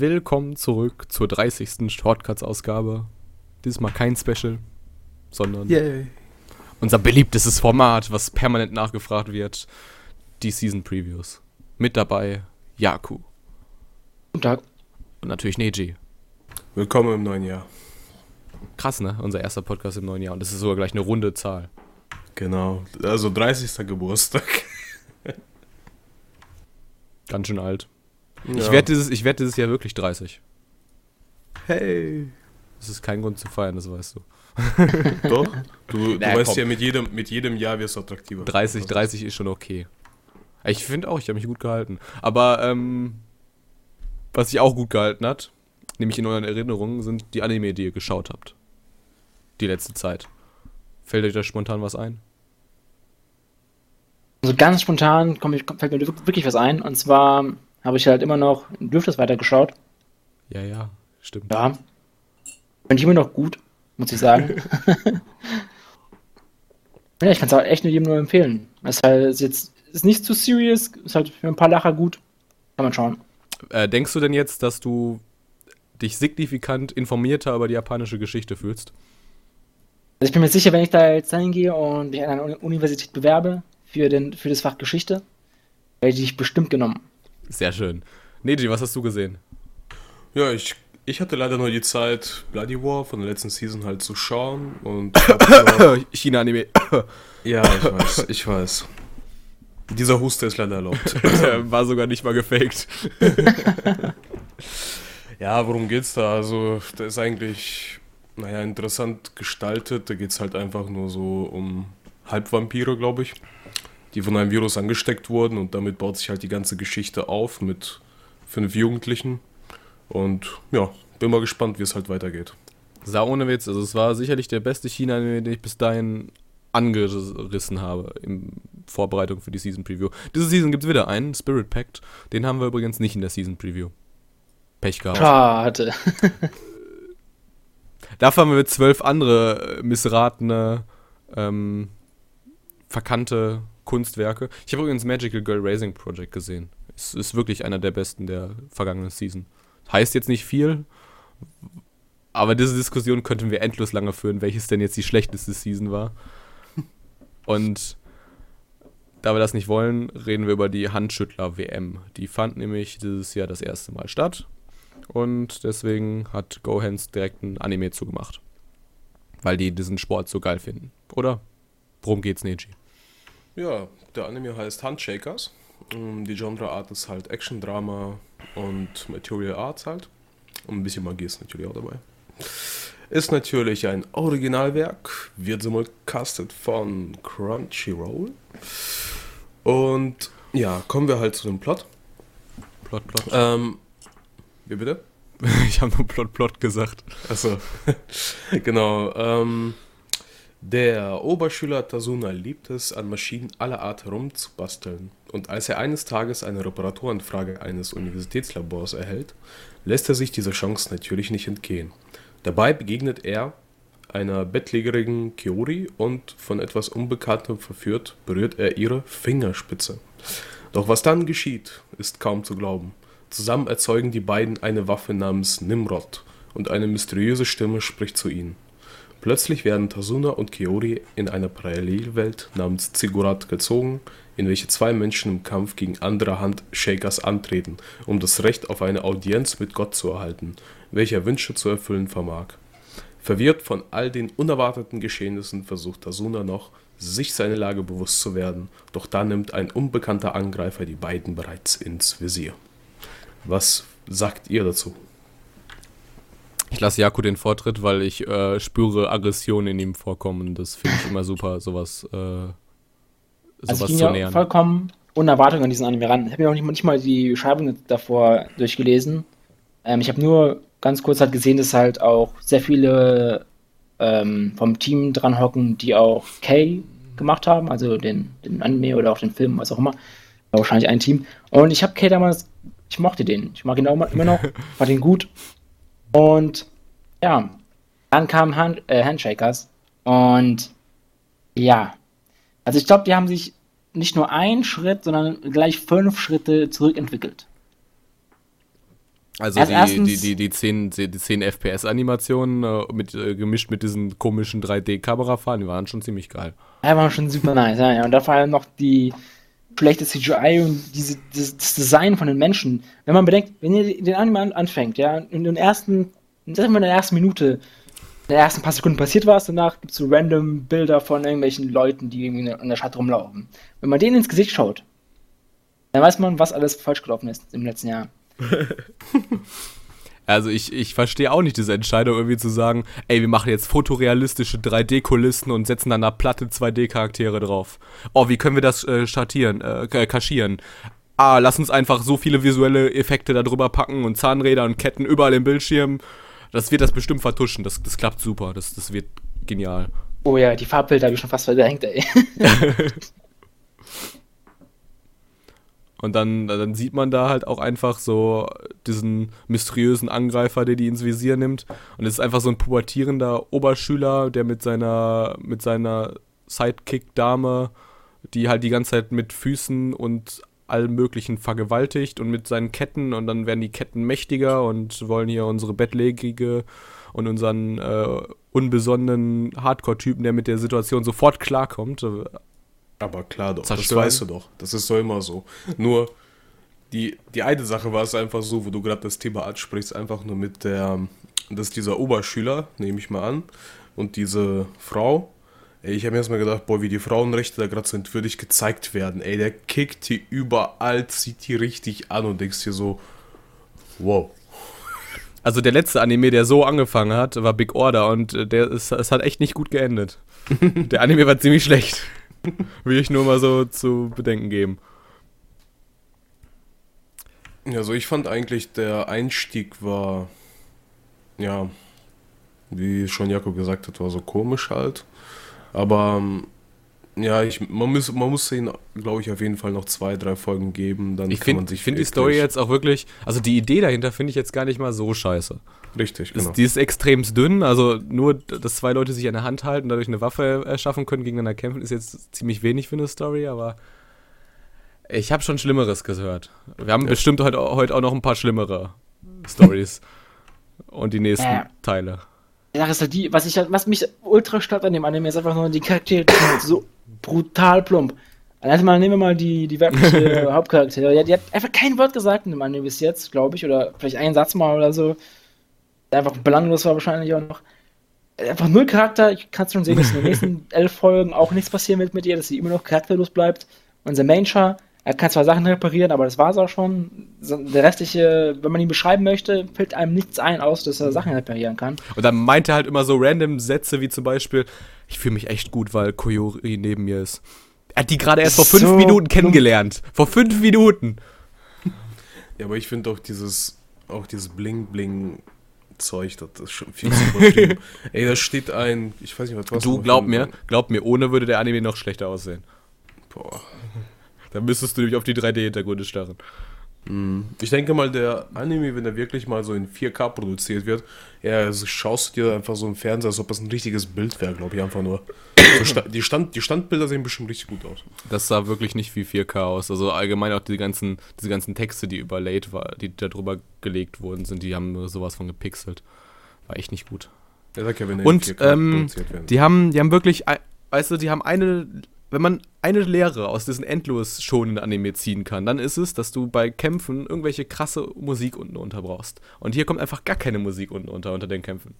Willkommen zurück zur 30. Shortcuts-Ausgabe. Diesmal kein Special, sondern Yay. unser beliebtestes Format, was permanent nachgefragt wird, die Season Previews. Mit dabei Yaku Guten Tag. und natürlich Neji. Willkommen im neuen Jahr. Krass, ne? Unser erster Podcast im neuen Jahr und das ist sogar gleich eine runde Zahl. Genau. Also 30. Geburtstag. Ganz schön alt. Ja. Ich werde dieses, ich werd dieses Jahr wirklich 30. Hey. Das ist kein Grund zu feiern, das weißt du. Doch? Du, du Na, weißt komm. ja, mit jedem, mit jedem Jahr wirst du attraktiver. 30, 30 ist schon okay. Ich finde auch, ich habe mich gut gehalten. Aber ähm, was sich auch gut gehalten hat, nämlich in euren Erinnerungen, sind die Anime, die ihr geschaut habt. Die letzte Zeit. Fällt euch da spontan was ein? Also ganz spontan komm ich, fällt mir wirklich was ein. Und zwar habe ich halt immer noch Dürftes weitergeschaut. Ja, ja, stimmt. Ja. Finde ich immer noch gut, muss ich sagen. ja, ich kann es halt echt nur jedem nur empfehlen. Es ist halt ist jetzt ist nicht zu serious, ist halt für ein paar Lacher gut. Kann man schauen. Äh, denkst du denn jetzt, dass du dich signifikant informierter über die japanische Geschichte fühlst? Also ich bin mir sicher, wenn ich da jetzt hingehe und mich an einer Uni- Universität bewerbe für, den, für das Fach Geschichte, werde ich bestimmt genommen. Sehr schön. Neji, was hast du gesehen? Ja, ich, ich hatte leider nur die Zeit, Bloody War von der letzten Season halt zu schauen. Und China-Anime. ja, ich weiß, ich weiß. Dieser Huster ist leider erlaubt. War sogar nicht mal gefaked. Ja, worum geht's da? Also, der ist eigentlich, naja, interessant gestaltet. Da geht's halt einfach nur so um Halbvampire, glaube ich, die von einem Virus angesteckt wurden und damit baut sich halt die ganze Geschichte auf mit fünf Jugendlichen. Und ja, bin mal gespannt, wie es halt weitergeht. Sah ohne Witz, also es war sicherlich der beste China-Anime, den ich bis dahin angerissen habe in Vorbereitung für die Season Preview. Diese Season gibt es wieder einen, Spirit Pact. Den haben wir übrigens nicht in der Season Preview. Pech gehabt. Schade. Dafür haben wir zwölf andere äh, missratene, ähm, verkannte Kunstwerke. Ich habe übrigens Magical Girl Racing Project gesehen. Es ist wirklich einer der besten der vergangenen Season. Heißt jetzt nicht viel, aber diese Diskussion könnten wir endlos lange führen, welches denn jetzt die schlechteste Season war. Und da wir das nicht wollen, reden wir über die Handschüttler WM. Die fand nämlich dieses Jahr das erste Mal statt. Und deswegen hat GoHands direkt ein Anime zugemacht. Weil die diesen Sport so geil finden. Oder? Worum geht's, Neji? Ja, der Anime heißt Handshakers. Ähm, Die Genreart ist halt Action, Drama und Material Arts halt. Und ein bisschen Magie ist natürlich auch dabei. Ist natürlich ein Originalwerk, wird simulcastet von Crunchyroll. Und ja, kommen wir halt zu dem Plot. Plot, Plot. Ähm, wie bitte? Ich habe nur Plot, Plot gesagt. Achso, genau. Ähm, der Oberschüler Tasuna liebt es, an Maschinen aller Art herumzubasteln. Und als er eines Tages eine Reparaturanfrage eines Universitätslabors erhält, lässt er sich dieser Chance natürlich nicht entgehen. Dabei begegnet er einer bettlägerigen Kiori und von etwas Unbekanntem verführt, berührt er ihre Fingerspitze. Doch was dann geschieht, ist kaum zu glauben. Zusammen erzeugen die beiden eine Waffe namens Nimrod und eine mysteriöse Stimme spricht zu ihnen. Plötzlich werden Tasuna und Kiori in eine Parallelwelt namens Ziggurat gezogen, in welche zwei Menschen im Kampf gegen andere Handshakers antreten, um das Recht auf eine Audienz mit Gott zu erhalten, welcher Wünsche zu erfüllen vermag. Verwirrt von all den unerwarteten Geschehnissen versucht Tasuna noch, sich seine Lage bewusst zu werden, doch da nimmt ein unbekannter Angreifer die beiden bereits ins Visier. Was sagt ihr dazu? Ich lasse Jaku den Vortritt, weil ich äh, spüre Aggression in ihm vorkommen. Das finde ich immer super, sowas, äh, sowas Also ich ging zu ja nähern. vollkommen ohne Erwartung an diesen Anime ran. Ich habe mir auch nicht, nicht mal die Beschreibung davor durchgelesen. Ähm, ich habe nur ganz kurz halt gesehen, dass halt auch sehr viele ähm, vom Team dran hocken, die auch K gemacht haben, also den, den Anime oder auch den Film, was auch immer. War wahrscheinlich ein Team. Und ich habe K damals, ich mochte den. Ich mag ihn auch immer immer noch, fand ihn gut. Und ja, dann kamen Hand, äh, Handshakers. Und ja, also ich glaube, die haben sich nicht nur einen Schritt, sondern gleich fünf Schritte zurückentwickelt. Also die, die, die, die 10, die 10 FPS-Animationen äh, mit, äh, gemischt mit diesen komischen 3D-Kamerafahren, die waren schon ziemlich geil. Ja, waren schon super nice, ja, ja. Und da vor allem noch die schlechte CGI und diese, das, das Design von den Menschen. Wenn man bedenkt, wenn ihr den Anime anfängt, ja, in den ersten, sagen wir in der ersten Minute, in den ersten paar Sekunden passiert was, danach gibt es so random Bilder von irgendwelchen Leuten, die irgendwie in der Stadt rumlaufen. Wenn man denen ins Gesicht schaut, dann weiß man, was alles falsch gelaufen ist im letzten Jahr. Also ich, ich verstehe auch nicht diese Entscheidung, irgendwie zu sagen, ey, wir machen jetzt fotorealistische 3D-Kulissen und setzen dann da platte 2D-Charaktere drauf. Oh, wie können wir das äh, schattieren, äh, kaschieren? Ah, lass uns einfach so viele visuelle Effekte da drüber packen und Zahnräder und Ketten überall im Bildschirm. Das wird das bestimmt vertuschen. Das, das klappt super. Das, das wird genial. Oh ja, die Farbbilder habe ich schon fast verdrängt, ey. Und dann, dann sieht man da halt auch einfach so diesen mysteriösen Angreifer, der die ins Visier nimmt. Und es ist einfach so ein pubertierender Oberschüler, der mit seiner, mit seiner Sidekick-Dame, die halt die ganze Zeit mit Füßen und allem Möglichen vergewaltigt und mit seinen Ketten. Und dann werden die Ketten mächtiger und wollen hier unsere Bettlägerige und unseren äh, unbesonnenen Hardcore-Typen, der mit der Situation sofort klarkommt, aber klar doch, Zerstören. das weißt du doch. Das ist so immer so. Nur die, die eine Sache war es einfach so, wo du gerade das Thema ansprichst, einfach nur mit der, dass dieser Oberschüler, nehme ich mal an, und diese Frau, ey, ich habe mir erstmal gedacht, boah, wie die Frauenrechte da gerade so entwürdig gezeigt werden, ey, der kickt die überall, zieht die richtig an und denkst dir so, wow. Also der letzte Anime, der so angefangen hat, war Big Order und äh, der ist, es hat echt nicht gut geendet. der Anime war ziemlich schlecht. Will ich nur mal so zu bedenken geben. Ja, so ich fand eigentlich, der Einstieg war, ja, wie schon Jakob gesagt hat, war so komisch halt. Aber ähm, ja, ich, man, muss, man muss ihnen, glaube ich, auf jeden Fall noch zwei, drei Folgen geben. Dann ich finde find die Story jetzt auch wirklich, also die Idee dahinter finde ich jetzt gar nicht mal so scheiße. Richtig, genau. Das, die ist extrem dünn, also nur, dass zwei Leute sich an der Hand halten, dadurch eine Waffe erschaffen können, gegeneinander kämpfen, ist jetzt ziemlich wenig für eine Story, aber ich habe schon Schlimmeres gehört. Wir haben ja. bestimmt heute, heute auch noch ein paar schlimmere Stories und die nächsten äh. Teile. Sache ist halt die, was, ich, was mich ultra stört an dem Anime, ist einfach nur die Charaktere, sind so brutal plump. Also mal, nehmen wir mal die, die weibliche Hauptcharaktere. Die, die, hat einfach kein Wort gesagt in dem Anime bis jetzt, glaube ich, oder vielleicht einen Satz mal oder so einfach belanglos war wahrscheinlich auch noch. Einfach null Charakter. Ich kann es schon sehen, dass in den nächsten elf Folgen auch nichts passieren wird mit ihr, dass sie immer noch charakterlos bleibt. Unser Main-Char, er kann zwar Sachen reparieren, aber das war es auch schon. Der restliche, wenn man ihn beschreiben möchte, fällt einem nichts ein, aus, dass er Sachen reparieren kann. Und dann meint er halt immer so random Sätze wie zum Beispiel: Ich fühle mich echt gut, weil Koyori neben mir ist. Er hat die gerade erst vor fünf so Minuten kennengelernt. Vor fünf Minuten. Ja, aber ich finde auch dieses, auch dieses Bling-Bling Zeug, das ist schon viel zu übertrieben. Ey, da steht ein, ich weiß nicht, was was. Du, glaub mir, glaub mir, ohne würde der Anime noch schlechter aussehen. Boah. Da müsstest du nämlich auf die 3D-Hintergründe starren. Mhm. Ich denke mal, der Anime, wenn er wirklich mal so in 4K produziert wird, ja, schaust du dir einfach so im Fernseher, als ob das ein richtiges Bild wäre, glaube ich, einfach nur. So die, Stand, die Standbilder sehen bestimmt richtig gut aus. Das sah wirklich nicht wie 4K aus. Also allgemein auch die ganzen, diese ganzen Texte, die überlaid war, die da drüber gelegt worden sind, die haben sowas von gepixelt. War echt nicht gut. Ja, ja, Und ähm, die haben, die haben wirklich, weißt du, die haben eine wenn man eine Lehre aus diesen endlos schonen Anime ziehen kann, dann ist es, dass du bei Kämpfen irgendwelche krasse Musik unten unter brauchst. Und hier kommt einfach gar keine Musik unten unter unter den Kämpfen.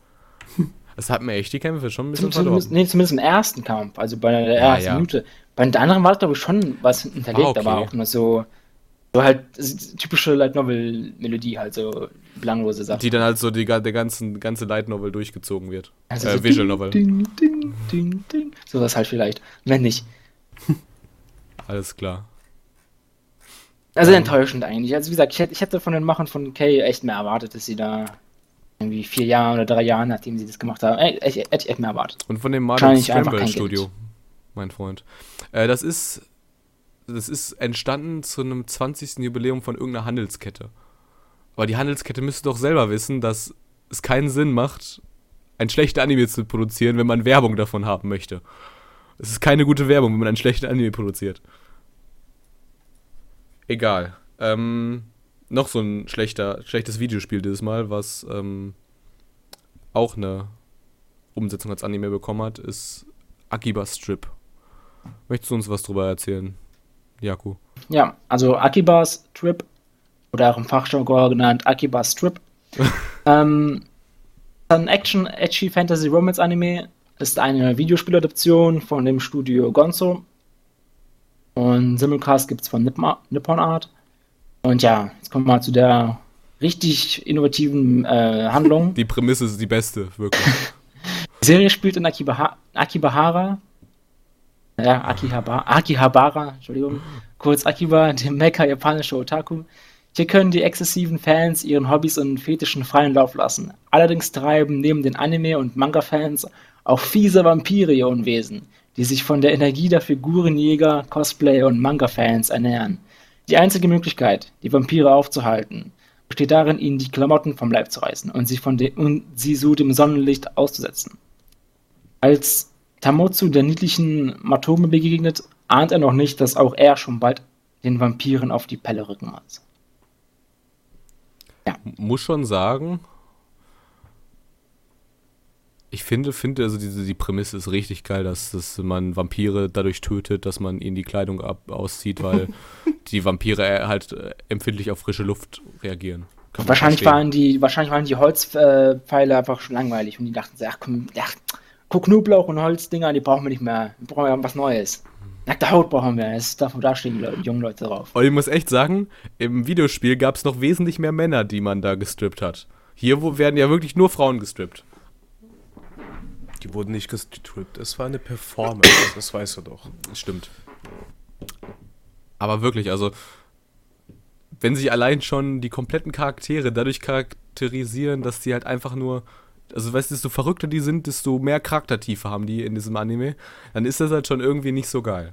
Das hat mir echt die Kämpfe schon ein bisschen zumindest, Nee, zumindest im ersten Kampf, also bei der ersten ja, ja. Minute. Bei den anderen war es, glaube ich, schon was hinterlegt, ah, okay. aber auch nur so, so halt typische Light Novel Melodie, halt so belanglose Sachen. Die dann halt so die, der ganzen, ganze Light Novel durchgezogen wird. Also äh, so Visual Novel. Ding, ding, ding, ding. Sowas halt vielleicht. Wenn nicht. Alles klar. Also ähm, enttäuschend eigentlich. Also wie gesagt, ich hätte, ich hätte von den Machern von Kay echt mehr erwartet, dass sie da irgendwie vier Jahre oder drei Jahre, nachdem sie das gemacht haben, hätte ich echt mehr erwartet. Und von dem Martin Scramble Studio, mein Freund. Äh, das ist das ist entstanden zu einem 20. Jubiläum von irgendeiner Handelskette. Aber die Handelskette müsste doch selber wissen, dass es keinen Sinn macht, ein schlechter Anime zu produzieren, wenn man Werbung davon haben möchte. Es ist keine gute Werbung, wenn man einen schlechten Anime produziert. Egal. Ähm, noch so ein schlechter, schlechtes Videospiel dieses Mal, was ähm, auch eine Umsetzung als Anime bekommen hat, ist Akiba Strip. Möchtest du uns was drüber erzählen, Jaku? Ja, also Akiba Strip oder auch im Fachjargon genannt Akiba Strip. ähm, ein Action, Edgy Fantasy Romance Anime ist eine Videospieladaption von dem Studio Gonzo. Und Simulcast gibt es von Nippon Art. Und ja, jetzt kommen wir mal zu der richtig innovativen äh, Handlung. Die Prämisse ist die beste, wirklich. die Serie spielt in Akibaha Akibahara. Ja, Akihabara, Akihabara, Entschuldigung. Kurz Akiba, dem Mecha japanische Otaku. Hier können die exzessiven Fans ihren Hobbys und Fetischen freien Lauf lassen. Allerdings treiben neben den Anime- und Manga-Fans auch fiese Vampire ihr Unwesen, die sich von der Energie der Figurenjäger, Cosplay- und Manga-Fans ernähren. Die einzige Möglichkeit, die Vampire aufzuhalten, besteht darin, ihnen die Klamotten vom Leib zu reißen und sie, von und sie so dem Sonnenlicht auszusetzen. Als Tamotsu der niedlichen Matome begegnet, ahnt er noch nicht, dass auch er schon bald den Vampiren auf die Pelle rücken muss. Ja. Muss schon sagen, ich finde, finde also diese, die Prämisse ist richtig geil, dass, dass man Vampire dadurch tötet, dass man ihnen die Kleidung ab, auszieht, weil die Vampire äh, halt äh, empfindlich auf frische Luft reagieren. Wahrscheinlich waren, die, wahrscheinlich waren die Holzpfeile einfach schon langweilig und die dachten sich, ach komm, ach, guck Knoblauch und Holzdinger, die brauchen wir nicht mehr. Wir brauchen ja was Neues. Nackte Haut brauchen wir. Es darf da stehen die jungen Leute drauf. Und ich muss echt sagen, im Videospiel gab es noch wesentlich mehr Männer, die man da gestrippt hat. Hier wo werden ja wirklich nur Frauen gestrippt. Die wurden nicht gestrippt. Es war eine Performance, das weißt du doch. Stimmt. Aber wirklich, also, wenn sich allein schon die kompletten Charaktere dadurch charakterisieren, dass die halt einfach nur, also weißt du, desto verrückter die sind, desto mehr Charaktertiefe haben die in diesem Anime, dann ist das halt schon irgendwie nicht so geil.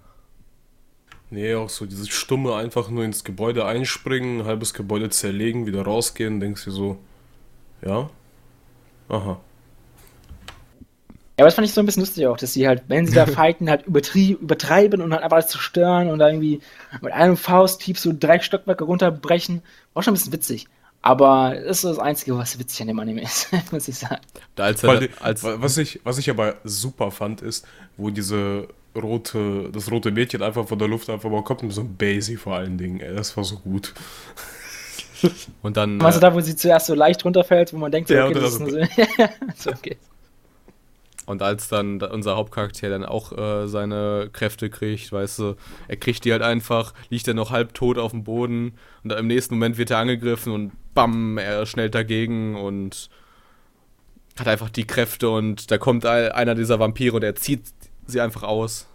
Nee, auch so dieses stumme einfach nur ins Gebäude einspringen, ein halbes Gebäude zerlegen, wieder rausgehen, denkst du so, ja, aha. Ja, aber das fand ich so ein bisschen lustig auch, dass sie halt, wenn sie da fighten, halt übertreiben und halt einfach alles zerstören und da irgendwie mit einem Fausthieb so drei Stockwerke runterbrechen. War schon ein bisschen witzig. Aber das ist das Einzige, was witzig an dem Anime ist, muss ich sagen. Als, als was, ich, was ich aber super fand, ist, wo diese rote, das rote Mädchen einfach von der Luft einfach mal kommt und so ein Basie vor allen Dingen. Ey, das war so gut. Und dann. Also äh, da, wo sie zuerst so leicht runterfällt, wo man denkt, ja, okay, das ist so, okay. Und als dann unser Hauptcharakter dann auch äh, seine Kräfte kriegt, weißt du, er kriegt die halt einfach, liegt dann noch halb tot auf dem Boden und im nächsten Moment wird er angegriffen und bam, er schnellt dagegen und hat einfach die Kräfte und da kommt einer dieser Vampire und er zieht sie einfach aus.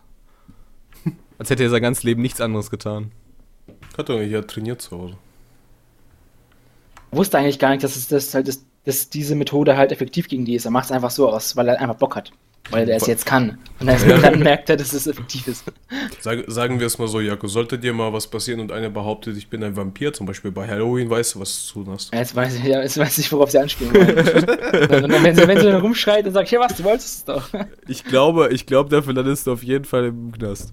Als hätte er sein ganzes Leben nichts anderes getan. Hat er ja trainiert zu Hause. Ich wusste eigentlich gar nicht, dass es das halt das dass diese Methode halt effektiv gegen die ist. Er macht es einfach so aus, weil er einfach Bock hat. Weil er es jetzt kann. Und dann, ja. dann merkt er, dass es effektiv ist. Sag, sagen wir es mal so, Jakob, sollte dir mal was passieren und einer behauptet, ich bin ein Vampir, zum Beispiel bei Halloween, weißt du, was du tun hast? Jetzt weiß ich, ja, jetzt weiß ich worauf sie anspielen wollen. wenn, sie, wenn sie dann rumschreit und sagt, ja was, du wolltest es doch. Ich glaube, ich glaube, dafür landest du auf jeden Fall im Knast.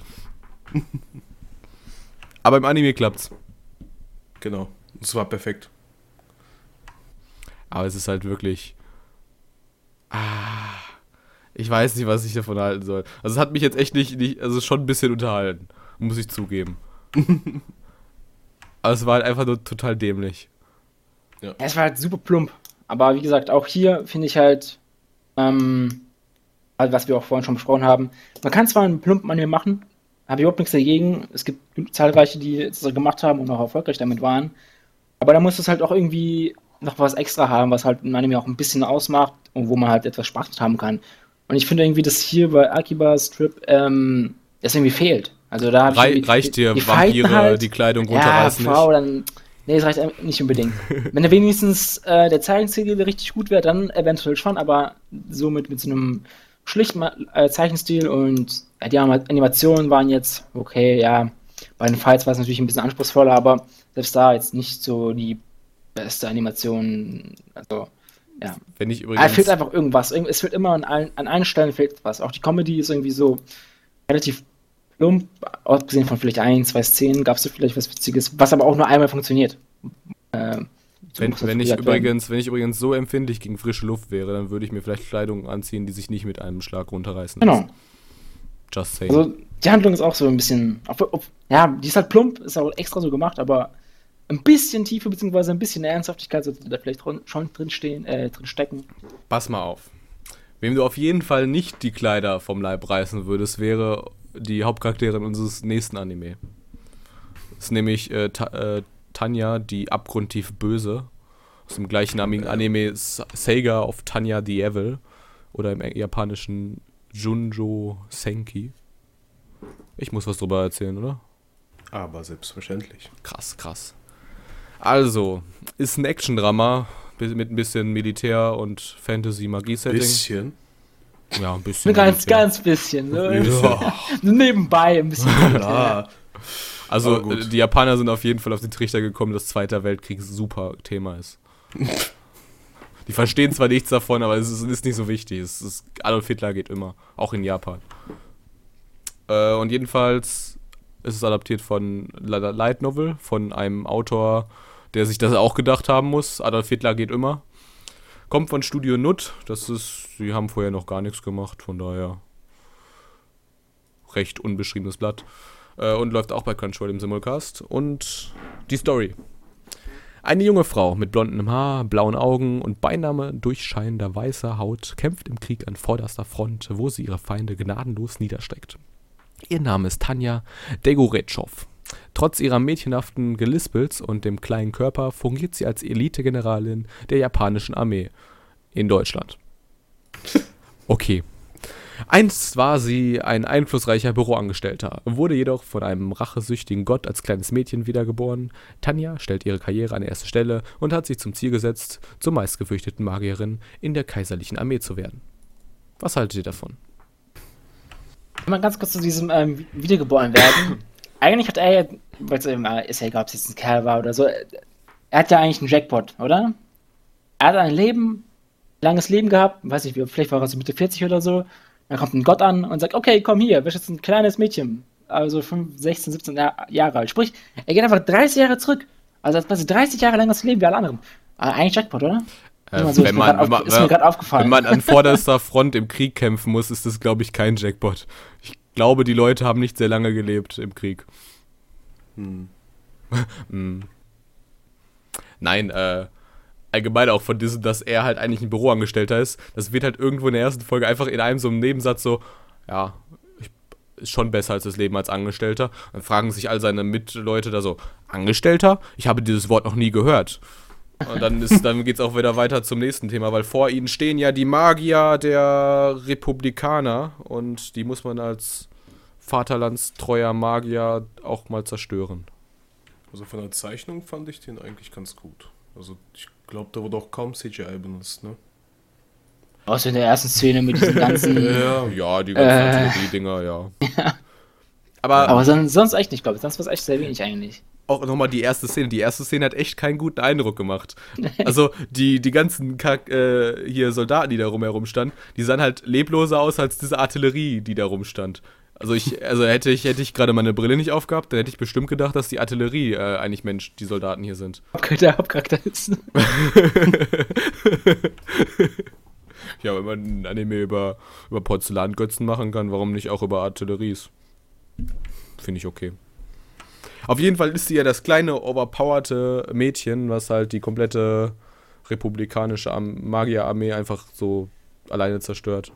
Aber im Anime klappt's. Genau. Es war perfekt. Aber es ist halt wirklich. Ah, ich weiß nicht, was ich davon halten soll. Also es hat mich jetzt echt nicht, nicht also schon ein bisschen unterhalten, muss ich zugeben. Aber es war halt einfach nur total dämlich. Ja. Es war halt super plump. Aber wie gesagt, auch hier finde ich halt, ähm, also was wir auch vorhin schon besprochen haben, man kann zwar einen plumpen Anime machen, habe ich überhaupt nichts dagegen. Es gibt zahlreiche, die es gemacht haben und auch erfolgreich damit waren. Aber da muss es halt auch irgendwie noch was extra haben, was halt ein Anime auch ein bisschen ausmacht und wo man halt etwas Spaß mit haben kann. Und ich finde irgendwie, dass hier bei Akiba Strip ähm, das irgendwie fehlt. Also da Rei reicht dir die Vampire halt, die Kleidung runterreißen ja, Frau, dann Nee, das reicht nicht unbedingt. Wenn er wenigstens äh, der Zeichenstil richtig gut wäre, dann eventuell schon, aber so mit, so einem schlichten äh, Zeichenstil und ja, die Animationen waren jetzt okay, ja. Bei den Fights war es natürlich ein bisschen anspruchsvoller, aber selbst da jetzt nicht so die beste Animation. Also, ja. Wenn ich übrigens. Es fehlt einfach irgendwas. Es fehlt immer an, allen, an allen Stellen fehlt was. Auch die Comedy ist irgendwie so relativ plump. Abgesehen von vielleicht ein, zwei Szenen gab es so vielleicht was Witziges, was aber auch nur einmal funktioniert. Äh, Wenn, wenn, ich übrigens, wenn ich übrigens so empfindlich gegen frische Luft wäre, dann würde ich mir vielleicht Kleidung anziehen, die sich nicht mit einem Schlag runterreißen Genau. Just saying. Also die Handlung ist auch so ein bisschen. Ob, ob, ja, die ist halt plump, ist auch extra so gemacht, aber ein bisschen Tiefe bzw. ein bisschen Ernsthaftigkeit sollte da vielleicht schon drin stehen, äh, drin stecken. Pass mal auf. Wem du auf jeden Fall nicht die Kleider vom Leib reißen würdest, wäre die Hauptcharakterin unseres nächsten Anime. Das ist nämlich äh, Ta äh, Tanya, die abgrundtief böse. Aus dem gleichnamigen Anime S- Seiga of Tanya the Evil. Oder im japanischen Junjo Senki. Ich muss was drüber erzählen, oder? Aber selbstverständlich. Krass, krass. Also, ist ein Action-Drama mit ein bisschen Militär- und Fantasy-Magie-Setting. Bisschen. Ja, ein bisschen. Nur ganz, Militär. ganz bisschen. Ne? Ja. Nur nebenbei ein bisschen. ja. Also, äh, die Japaner sind auf jeden Fall auf den Trichter gekommen, dass Zweiter Weltkrieg super Thema ist. die verstehen zwar nichts davon, aber es ist, ist nicht so wichtig. Es ist, Adolf Hitler geht immer, auch in Japan. Äh, und jedenfalls ist es adaptiert von Light Novel, von einem Autor, der sich das auch gedacht haben muss. Adolf Hitler geht immer. Kommt von Studio Nut. Das ist, sie haben vorher noch gar nichts gemacht, von daher recht unbeschriebenes Blatt. Äh, und läuft auch bei Crunchyroll im Simulcast. Und die Story. Eine junge Frau mit blondem Haar, blauen Augen und beinahe durchscheinender weißer Haut kämpft im Krieg an vorderster Front, wo sie ihre Feinde gnadenlos niederstreckt. Ihr Name ist Tanja Degoretschow. Trotz ihrer mädchenhaften Gelispels und dem kleinen Körper fungiert sie als Elite-Generalin der japanischen Armee in Deutschland. Okay. Einst war sie ein einflussreicher Büroangestellter, wurde jedoch von einem rachesüchtigen Gott als kleines Mädchen wiedergeboren. Tanja stellt ihre Karriere an erste Stelle und hat sich zum Ziel gesetzt, zur meistgefürchteten Magierin in der kaiserlichen Armee zu werden. Was haltet ihr davon? Mal ganz kurz zu diesem ähm, Wiedergeboren werden. Eigentlich hat er ja, weil es eben ist ja egal, ob es jetzt ein Kerl war oder so, er hat ja eigentlich einen Jackpot, oder? Er hat ein Leben, langes Leben gehabt, weiß nicht, wie- vielleicht war er so Mitte 40 oder so. Dann kommt ein Gott an und sagt, okay, komm hier, bist jetzt ein kleines Mädchen, also 5, 16, 17 Jahr- Jahre alt. Sprich, er geht einfach 30 Jahre zurück. Also hat quasi 30 Jahre langes Leben wie alle anderen. Aber eigentlich Jackpot, oder? Äh, so, wenn mir man- grad wenn man- auf-. Wenn man an vorderster Front im Krieg kämpfen muss, ist das, glaube ich, kein Jackpot. Ich glaube, die Leute haben nicht sehr lange gelebt im Krieg. Hm. Mm. Nein, äh, allgemein auch von diesem, dass er halt eigentlich ein Büroangestellter ist. Das wird halt irgendwo in der ersten Folge einfach in einem so einem Nebensatz so, ja, ich, ist schon besser als das Leben als Angestellter. Dann fragen sich all seine Mitleute da so, Angestellter? Ich habe dieses Wort noch nie gehört. Und dann, ist, dann geht es auch wieder weiter zum nächsten Thema, weil vor ihnen stehen ja die Magier der Republikaner und die muss man als vaterlandstreuer Magier auch mal zerstören. Also von der Zeichnung fand ich den eigentlich ganz gut. Also ich glaube, da wurde auch kaum CGI benutzt, ne? Außer in der ersten Szene mit diesen ganzen. Ja. Ja, die ganzen Äh. Artillerie-Dinger, ja. Aber Aber sonst, sonst echt nicht, glaube ich. Sonst war es echt sehr wenig eigentlich. Auch nochmal die erste Szene. Die erste Szene hat echt keinen guten Eindruck gemacht. Also die, die ganzen Kack, äh, hier Soldaten, die da rumherum standen, die sahen halt lebloser aus als diese Artillerie, die da rumstand. Also ich, also hätte ich, hätte ich gerade meine Brille nicht aufgehabt, dann hätte ich bestimmt gedacht, dass die Artillerie äh, eigentlich Mensch, die Soldaten hier sind. Der Hauptcharakter ist. Ja, wenn man ein Anime über, über Porzellangötzen machen kann, warum nicht auch über Artilleries? Finde ich okay. Auf jeden Fall ist sie ja das kleine, overpowerte Mädchen, was halt die komplette republikanische Magierarmee einfach so alleine zerstört.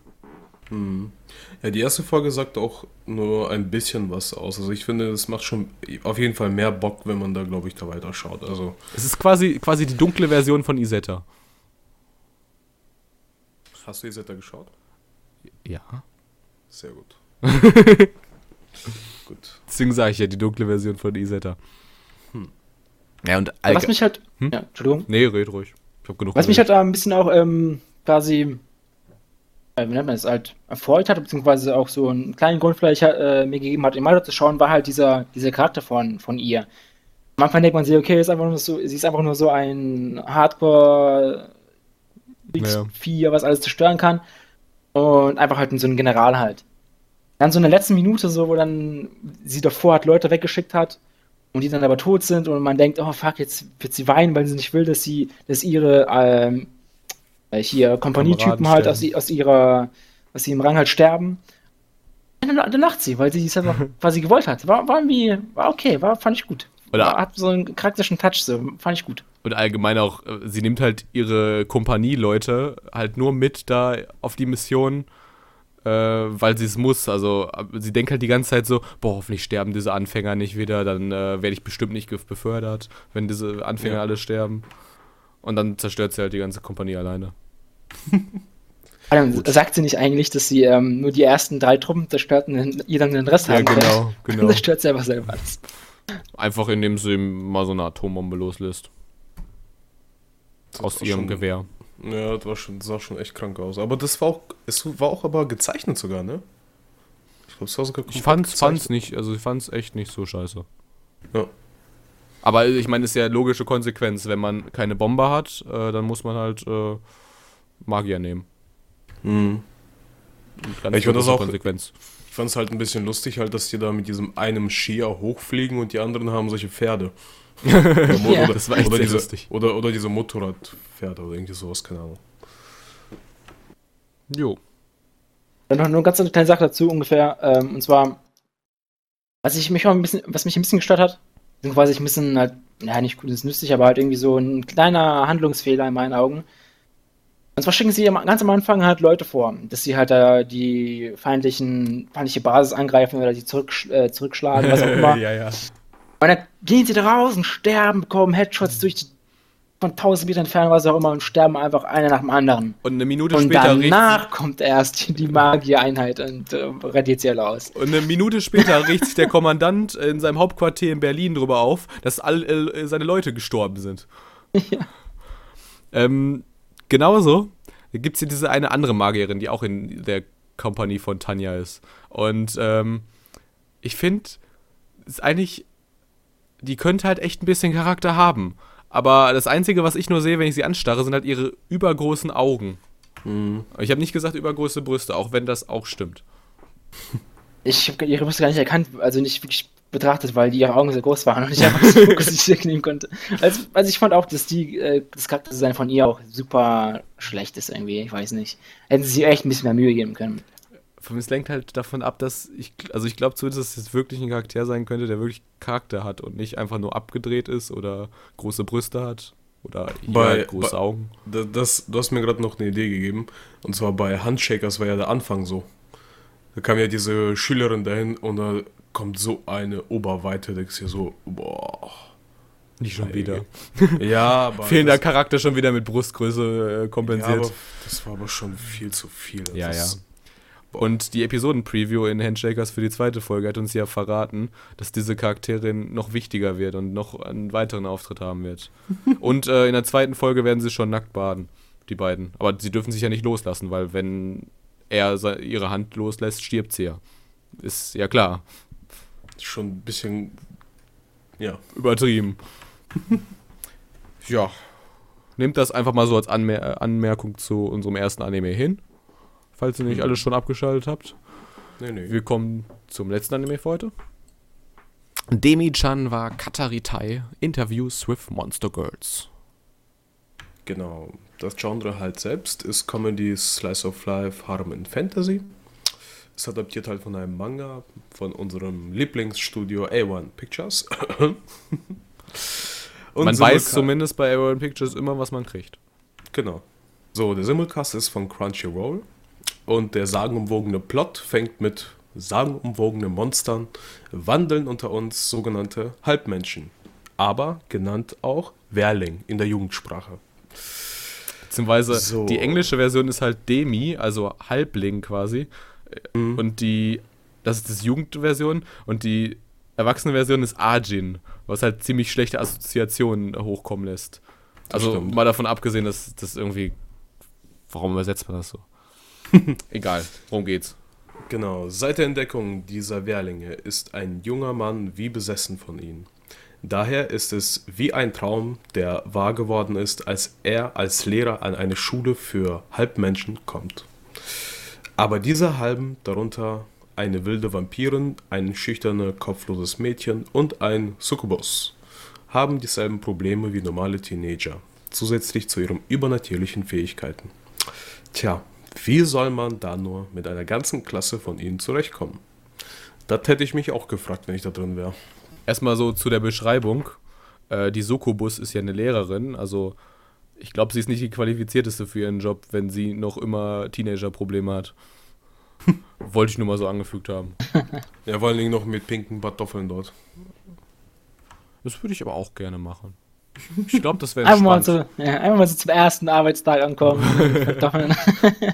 Hm. Ja, die erste Folge sagt auch nur ein bisschen was aus. Also ich finde, es macht schon auf jeden Fall mehr Bock, wenn man da, glaube ich, da weiter schaut. Also Es ist quasi, quasi die dunkle Version von Isetta. hast du Isetta geschaut? Ja. Sehr gut. gut. Deswegen sage ich ja, die dunkle Version von Isetta. Hm. Ja, und Was allge- mich halt. Hm? Ja, Entschuldigung. Nee, red ruhig. Ich hab genug Was mich geredet. halt da ein bisschen auch ähm, quasi. Äh, wie nennt man das? Halt erfreut hat, beziehungsweise auch so einen kleinen Grund vielleicht äh, mir gegeben hat, immer zu schauen, war halt dieser, dieser Charakter von, von ihr. Am Anfang denkt man sich, okay, ist einfach nur so, sie ist einfach nur so ein Hardcore Ja. Vieh, was alles zerstören kann. Und einfach halt so ein General halt. Dann so in der letzten Minute, so, wo dann sie davor hat, Leute weggeschickt hat und die dann aber tot sind und man denkt, oh fuck, jetzt wird sie weinen, weil sie nicht will, dass sie, dass ihre ähm, äh, hier Kompanietypen halt aus, aus ihrer, aus ihrem Rang halt sterben. Und dann, dann lacht sie, weil sie es einfach quasi gewollt hat. War, war irgendwie, war okay, war, fand ich gut. Oder war, hat so einen charakterischen Touch, so, fand ich gut. Und allgemein auch, äh, sie nimmt halt ihre Kompanieleute halt nur mit da auf die Mission äh, weil sie es muss. Also sie denkt halt die ganze Zeit so, boah, hoffentlich sterben diese Anfänger nicht wieder, dann äh, werde ich bestimmt nicht befördert, wenn diese Anfänger ja. alle sterben. Und dann zerstört sie halt die ganze Kompanie alleine. Sagt sie nicht eigentlich, dass sie ähm, nur die ersten drei Truppen zerstört und ihr dann den Rest ja, haben genau, genau. Dann zerstört sie einfach selber alles. Einfach indem sie mal so eine Atombombe loslässt. Aus ihrem Gewehr. Ja, das, war schon, das sah schon echt krank aus. Aber das war auch, es war auch aber gezeichnet sogar, ne? Ich glaube, es war sogar Ich fand's, fand's nicht, also ich fand's echt nicht so scheiße. Ja. Aber ich meine, ist ja logische Konsequenz. Wenn man keine Bombe hat, äh, dann muss man halt äh, Magier nehmen. Mhm. Ja, ich fand das auch Konsequenz. Ich fand es halt ein bisschen lustig, halt, dass die da mit diesem einem Skier hochfliegen und die anderen haben solche Pferde oder, ja. das war echt oder, diese, lustig. Oder, oder diese Motorradpferde oder irgendwie sowas, keine Ahnung. Jo. Dann noch eine ganz kleine Sache dazu ungefähr. Ähm, und zwar, was ich mich auch ein bisschen, was mich ein bisschen gestört hat, sind quasi ein bisschen halt, ja nicht gut, ist nützlich, aber halt irgendwie so ein kleiner Handlungsfehler in meinen Augen. Und zwar schicken sie ganz am Anfang halt Leute vor, dass sie halt da die feindlichen, feindliche Basis angreifen oder die zurück, äh, zurückschlagen, was auch immer. ja, ja. Und dann gehen sie da raus und sterben, bekommen Headshots durch die, von 1000 Metern Entfernung, was auch immer, und sterben einfach einer nach dem anderen. Und eine Minute und später. Und danach kommt erst die Magiereinheit und äh, rettet sie alle aus. Und eine Minute später riecht sich der Kommandant in seinem Hauptquartier in Berlin drüber auf, dass all äh, seine Leute gestorben sind. Ja. Ähm, genauso gibt es hier diese eine andere Magierin, die auch in der Kompanie von Tanja ist. Und ähm, ich finde, ist eigentlich die könnte halt echt ein bisschen Charakter haben. Aber das Einzige, was ich nur sehe, wenn ich sie anstarre, sind halt ihre übergroßen Augen. Mhm. Ich habe nicht gesagt übergroße Brüste, auch wenn das auch stimmt. Ich habe ihre Brüste gar nicht erkannt, also nicht wirklich betrachtet, weil die ihre Augen sehr groß waren und ich einfach so Fokus nicht nehmen konnte. Also, also ich fand auch, dass die, äh, das Charakterdesign von ihr auch super schlecht ist irgendwie, ich weiß nicht. Hätten sie sich echt ein bisschen mehr Mühe geben können es lenkt halt davon ab, dass ich, also ich glaube zumindest, dass es wirklich ein Charakter sein könnte, der wirklich Charakter hat und nicht einfach nur abgedreht ist oder große Brüste hat oder bei, halt große bei, Augen. Das, du hast mir gerade noch eine Idee gegeben und zwar bei Handshakers war ja der Anfang so. Da kam ja diese Schülerin dahin und da kommt so eine Oberweite, denkst du so, boah. Nicht schon wieder. ja, aber. Fehlender Charakter schon wieder mit Brustgröße äh, kompensiert. Ja, das war aber schon viel zu viel. Ja, das, ja. Und die Episoden-Preview in Handshakers für die zweite Folge hat uns ja verraten, dass diese Charakterin noch wichtiger wird und noch einen weiteren Auftritt haben wird. und äh, in der zweiten Folge werden sie schon nackt baden, die beiden. Aber sie dürfen sich ja nicht loslassen, weil wenn er ihre Hand loslässt, stirbt sie ja. Ist ja klar. Schon ein bisschen, ja. Übertrieben. ja. Nehmt das einfach mal so als Anmer Anmerkung zu unserem ersten Anime hin falls ihr nicht mhm. alles schon abgeschaltet habt. Nee, nee. Wir kommen zum letzten Anime für heute. Demi-chan war Kataritai, Interviews with Monster Girls. Genau. Das Genre halt selbst ist Comedy, Slice of Life, Harm and Fantasy. Es adaptiert halt von einem Manga von unserem Lieblingsstudio A1 Pictures. man weiß zumindest bei A1 Pictures immer, was man kriegt. Genau. So, der Simulcast ist von Crunchyroll. Und der sagenumwogene Plot fängt mit sagenumwogenen Monstern, wandeln unter uns sogenannte Halbmenschen, aber genannt auch Werling in der Jugendsprache. Beziehungsweise so. die englische Version ist halt Demi, also Halbling quasi. Mhm. Und die, das ist die Jugendversion und die erwachsene Version ist Arjin, was halt ziemlich schlechte Assoziationen hochkommen lässt. Also mal davon abgesehen, dass das irgendwie. Warum übersetzt man das so? Egal, worum geht's? Genau, seit der Entdeckung dieser Wehrlinge ist ein junger Mann wie besessen von ihnen. Daher ist es wie ein Traum, der wahr geworden ist, als er als Lehrer an eine Schule für Halbmenschen kommt. Aber diese Halben, darunter eine wilde Vampirin, ein schüchterner, kopfloses Mädchen und ein Succubus haben dieselben Probleme wie normale Teenager, zusätzlich zu ihren übernatürlichen Fähigkeiten. Tja, wie soll man da nur mit einer ganzen Klasse von ihnen zurechtkommen? Das hätte ich mich auch gefragt, wenn ich da drin wäre. Erstmal so zu der Beschreibung. Äh, die Sokobus ist ja eine Lehrerin, also ich glaube, sie ist nicht die qualifizierteste für ihren Job, wenn sie noch immer Teenager-Probleme hat. Wollte ich nur mal so angefügt haben. Ja, vor allen Dingen noch mit pinken Kartoffeln dort. Das würde ich aber auch gerne machen. Ich glaube, das wäre Einfach mal, so, ja, einfach mal so zum ersten Arbeitstag ankommen.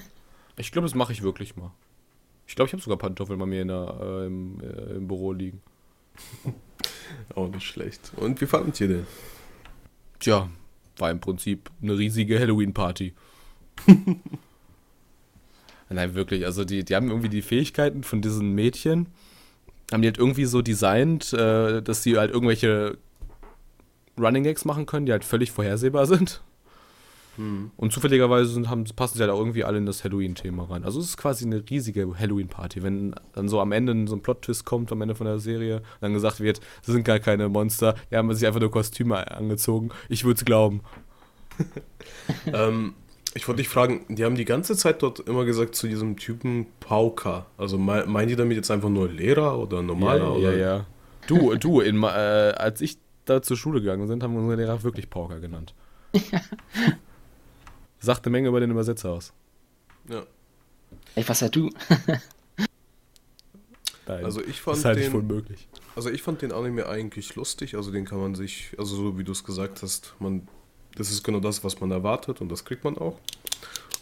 Ich glaube, das mache ich wirklich mal. Ich glaube, ich habe sogar Pantoffeln bei mir in der, äh, im, äh, im Büro liegen. Auch nicht schlecht. Und wie fandet ihr den? Tja, war im Prinzip eine riesige Halloween-Party. Nein, wirklich. Also die, die haben irgendwie die Fähigkeiten von diesen Mädchen, haben die halt irgendwie so designt, äh, dass sie halt irgendwelche Running Gags machen können, die halt völlig vorhersehbar sind. Und zufälligerweise sind, haben, passen sie halt auch irgendwie alle in das Halloween-Thema rein. Also es ist quasi eine riesige Halloween-Party. Wenn dann so am Ende so ein Plot-Twist kommt, am Ende von der Serie, dann gesagt wird, das sind gar keine Monster, die haben sich einfach nur Kostüme angezogen. Ich würde es glauben. ähm, ich wollte dich fragen, die haben die ganze Zeit dort immer gesagt zu diesem Typen Pauker. Also me meinen die damit jetzt einfach nur Lehrer oder normaler? ja, oder? ja, ja. Du, du, in, äh, als ich da zur Schule gegangen bin, haben unsere Lehrer wirklich Pauker genannt. Sagt eine Menge über den Übersetzer aus. Ja. Ey, was halt du? Nein, Also ich fand halte ich den, unmöglich. also ich fand den Anime eigentlich lustig. Also den kann man sich, also so wie du es gesagt hast, man, das ist genau das, was man erwartet und das kriegt man auch.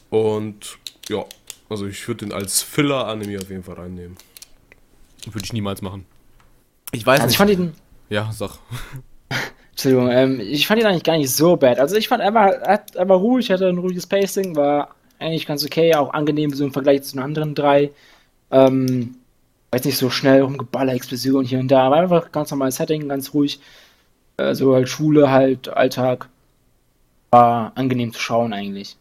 Und ja, also ich würde den als Filler-Anime auf jeden Fall reinnehmen. Würde ich niemals machen. Ich weiß Also ich fand ihn, Ja, sag. Entschuldigung, ähm, ich fand ihn eigentlich gar nicht so bad. Also ich fand, er war, er war ruhig, hatte ein ruhiges Pacing, war eigentlich ganz okay, auch angenehm so im Vergleich zu den anderen drei. Ähm, war jetzt nicht so schnell rumgeballer, Explosion hier und da, war einfach ganz normales Setting, ganz ruhig. Äh, so halt Schule, halt Alltag. War angenehm zu schauen eigentlich.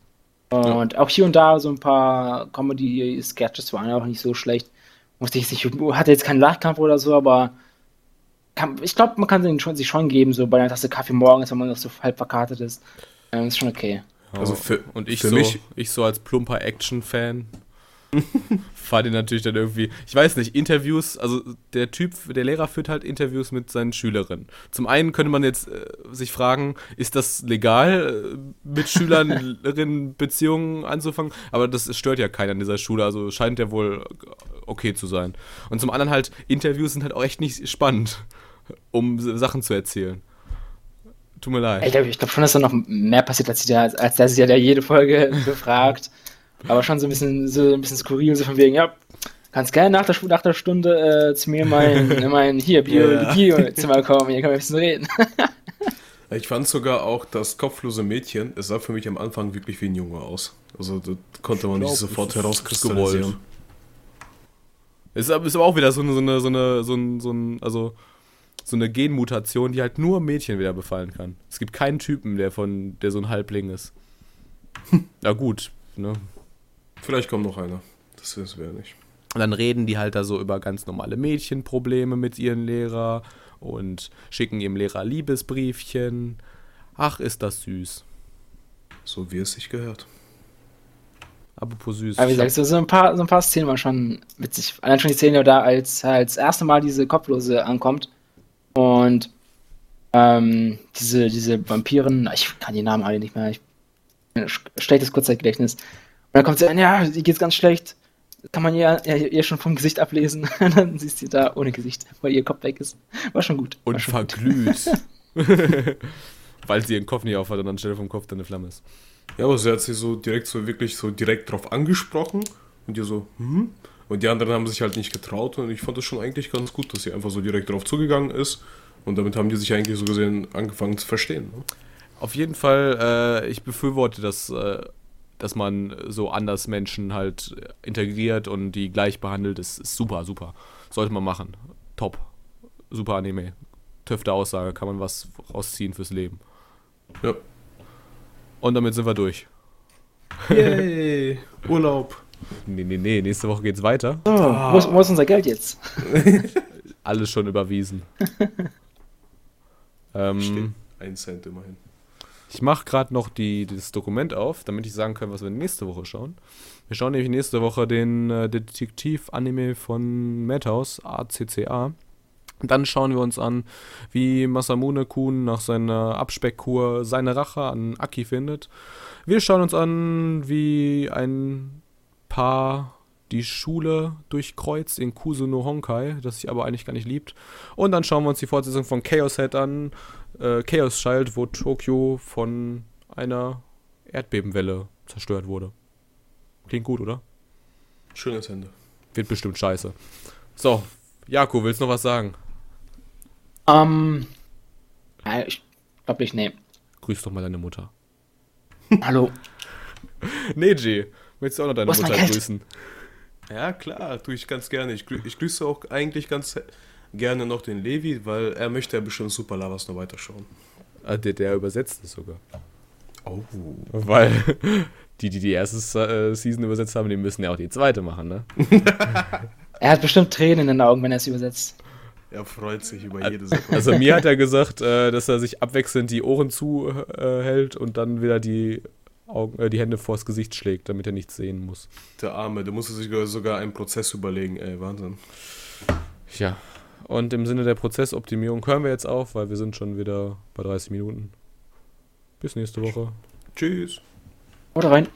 Und auch hier und da so ein paar Comedy-Sketches waren auch nicht so schlecht. Musste ich sich, hatte jetzt keinen Lachkampf oder so, aber kann, ich glaube, man kann den schon, sich schon geben, so bei einer Tasse Kaffee morgens, wenn man noch so halb verkartet ist. Ähm, ist schon okay. Also für- und ich für so, mich- ich so als plumper Action-Fan fand ihn natürlich dann irgendwie, ich weiß nicht, Interviews, also der Typ, der Lehrer führt halt Interviews mit seinen Schülerinnen. Zum einen könnte man jetzt äh, sich fragen, ist das legal, äh, mit Schülerinnen Beziehungen anzufangen? Aber das stört ja keiner an dieser Schule, also scheint ja wohl okay zu sein. Und zum anderen halt, Interviews sind halt auch echt nicht spannend, um Sachen zu erzählen. Tut mir leid. Ich glaube glaub schon, dass da noch mehr passiert, als, der, als dass ja der jede Folge befragt. Aber schon so ein bisschen, so ein bisschen skurril, so von wegen, ja, kannst gerne nach der, nach der Stunde äh, zu mir in mein, in mein hier, Biologie-Zimmer kommen, hier können wir ein bisschen reden. Ich fand sogar auch das kopflose Mädchen, es sah für mich am Anfang wirklich wie ein Junge aus. Also das konnte man glaub, nicht sofort herauskristallisieren. Es ist aber ist aber auch wieder so eine, so eine, so eine, so ein, so ein, also so eine Genmutation, die halt nur Mädchen wieder befallen kann. Es gibt keinen Typen, der von, der so ein Halbling ist. Na gut, ne? Vielleicht kommt noch einer. Das wäre nicht. Und dann reden die halt da so über ganz normale Mädchenprobleme mit ihren Lehrer und schicken ihrem Lehrer Liebesbriefchen. Ach, ist das süß. So wie es sich gehört. Apropos süß. Aber wie gesagt, so, so, ein paar, so ein paar Szenen waren schon witzig. Allein schon die Szene da, als halt das erste Mal diese Kopflose ankommt und ähm, diese, diese Vampiren, ich kann die Namen alle nicht mehr, ich sch- schlechtes Kurzzeitgedächtnis. Und dann kommt sie an, ja, ihr geht's ganz schlecht. Kann man ihr, ihr, ihr schon vom Gesicht ablesen. Und dann siehst du da ohne Gesicht, weil ihr Kopf weg ist. War schon gut. Und schon gut. verglüht. Weil sie ihren Kopf nicht aufhat und anstelle vom Kopf dann eine Flamme ist. Ja, aber sie hat sich so direkt so wirklich so direkt drauf angesprochen und die so, hm? Und die anderen haben sich halt nicht getraut und ich fand das schon eigentlich ganz gut, dass sie einfach so direkt drauf zugegangen ist und damit haben die sich eigentlich so gesehen angefangen zu verstehen. Ne? Auf jeden Fall, äh, ich befürworte das, äh, dass man so anders Menschen halt integriert und die gleich behandelt. Das ist super, super. Sollte man machen. Top. Super Anime. Töfte Aussage, kann man was rausziehen fürs Leben. Ja. Und damit sind wir durch. Yay! Urlaub. Nee, nee, nee, nächste Woche geht's weiter. So, wo, ist, wo ist unser Geld jetzt? Alles schon überwiesen. ähm, Steht ein Cent immerhin. ich mache gerade noch die, das Dokument auf, damit ich sagen kann, was wir nächste Woche schauen. Wir schauen nämlich nächste Woche den äh, Detektiv-Anime von Madhouse, ACCA. Dann schauen wir uns an, wie Masamune Kun nach seiner Abspeckkur seine Rache an Aki findet. Wir schauen uns an, wie ein Paar die Schule durchkreuzt in Kusuno Honkai, das sich aber eigentlich gar nicht liebt. Und dann schauen wir uns die Fortsetzung von Chaos Head an, äh, Chaos Child, wo Tokio von einer Erdbebenwelle zerstört wurde. Klingt gut, oder? Schönes Ende. Wird bestimmt scheiße. So, Jako, willst du noch was sagen? Ähm, ja, ich glaube ich, nee. Grüß doch mal deine Mutter. Hallo. Neji, willst du auch noch deine Mutter grüßen? Ja, klar, tue ich ganz gerne. Ich, ich grüße auch eigentlich ganz gerne noch den Levi, weil er möchte ja bestimmt Super Lavas noch weiterschauen. Ah, der, der übersetzt es sogar. Oh. Weil die, die die erste äh, Season übersetzt haben, die müssen ja auch die zweite machen, ne? Er hat bestimmt Tränen in den Augen, wenn er es übersetzt. Er freut sich über jede Sekunde. Also mir hat er gesagt, äh, dass er sich abwechselnd die Ohren zuhält hält und dann wieder die, Augen, äh, die Hände vors Gesicht schlägt, damit er nichts sehen muss. Der Arme, der musste sich sogar einen Prozess überlegen, ey, Wahnsinn. Ja. Und im Sinne der Prozessoptimierung hören wir jetzt auf, weil wir sind schon wieder bei 30 Minuten. Bis nächste Woche. Tschüss. Oder rein.